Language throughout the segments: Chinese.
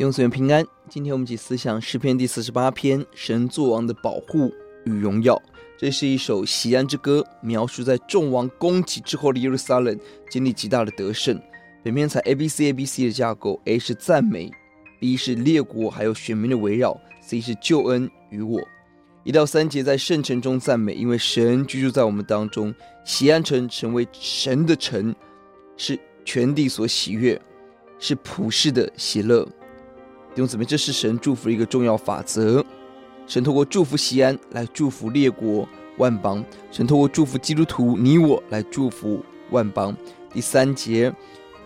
弟兄姊平安，今天我们一起思想诗篇第四十八篇，神作王的保护与荣耀。这是一首喜安之歌，描述在众王攻击之后的耶路撒冷经历极大的得胜。本篇采 A B C A B C 的架构，A 是赞美，B 是列国还有选民的围绕，C 是救恩与我。一到三节在圣城中赞美，因为神居住在我们当中，喜安城成为神的城，是全地所喜悦，是普世的喜乐。弟兄姊妹，这是神祝福的一个重要法则。神透过祝福西安来祝福列国万邦，神透过祝福基督徒你我来祝福万邦。第三节，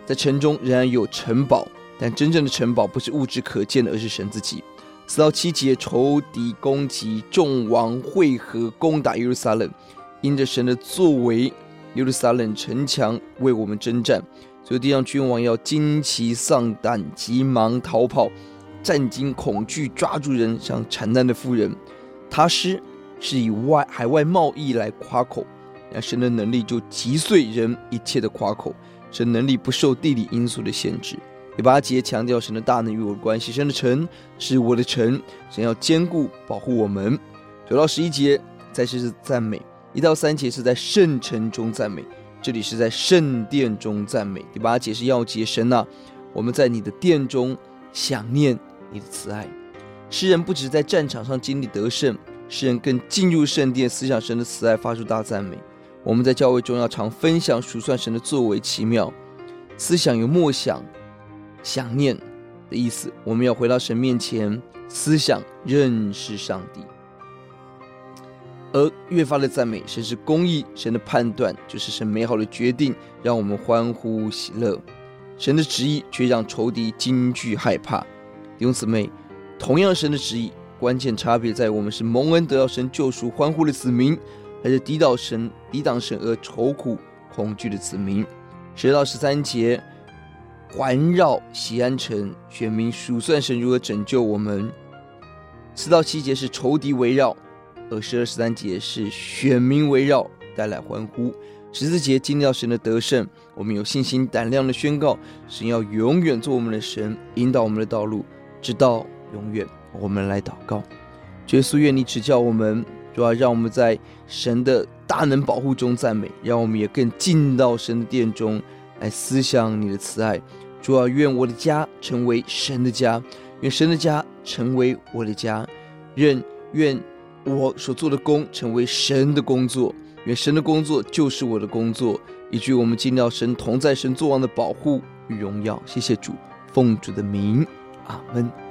在城中仍然有城堡，但真正的城堡不是物质可见的，而是神自己。四到七节，仇敌攻击，众王会合攻打耶路撒冷，因着神的作为，耶路撒冷城墙为我们征战，所以地上君王要惊奇丧胆，急忙逃跑。战惊恐惧，抓住人像产难的妇人。他师是以外海外贸易来夸口，那神的能力就击碎人一切的夸口。神能力不受地理因素的限制。第八节强调神的大能与我的关系。神的城是我的城，神要坚固保护我们。九到十一节再次是赞美，一到三节是在圣城中赞美，这里是在圣殿中赞美。第八节是要节神呐、我们在你的殿中想念。你的慈爱，诗人不只在战场上经历得胜，诗人更进入圣殿，思想神的慈爱，发出大赞美。我们在教会中要常分享数算神的作为奇妙，思想有默想、想念的意思。我们要回到神面前，思想认识上帝，而越发的赞美，神是公义，神的判断就是神美好的决定，让我们欢呼喜乐。神的旨意却让仇敌惊惧害怕。弟兄姊妹，同样神的旨意，关键差别在我们是蒙恩得到神救赎欢呼的子民，还是抵挡神、抵挡神而愁苦恐惧的子民。十到十三节环绕西安城，选民数算神如何拯救我们。四到七节是仇敌围绕，而十二十三节是选民围绕，带来欢呼。十四节经历到神的得胜，我们有信心胆量的宣告：神要永远做我们的神，引导我们的道路。直到永远，我们来祷告，耶稣，愿你指教我们，主要让我们在神的大能保护中赞美，让我们也更进到神的殿中来思想你的慈爱。主要愿我的家成为神的家，愿神的家成为我的家，愿愿我所做的工成为神的工作，愿神的工作就是我的工作，以至于我们进到神同在、神作王的保护与荣耀。谢谢主，奉主的名。阿门。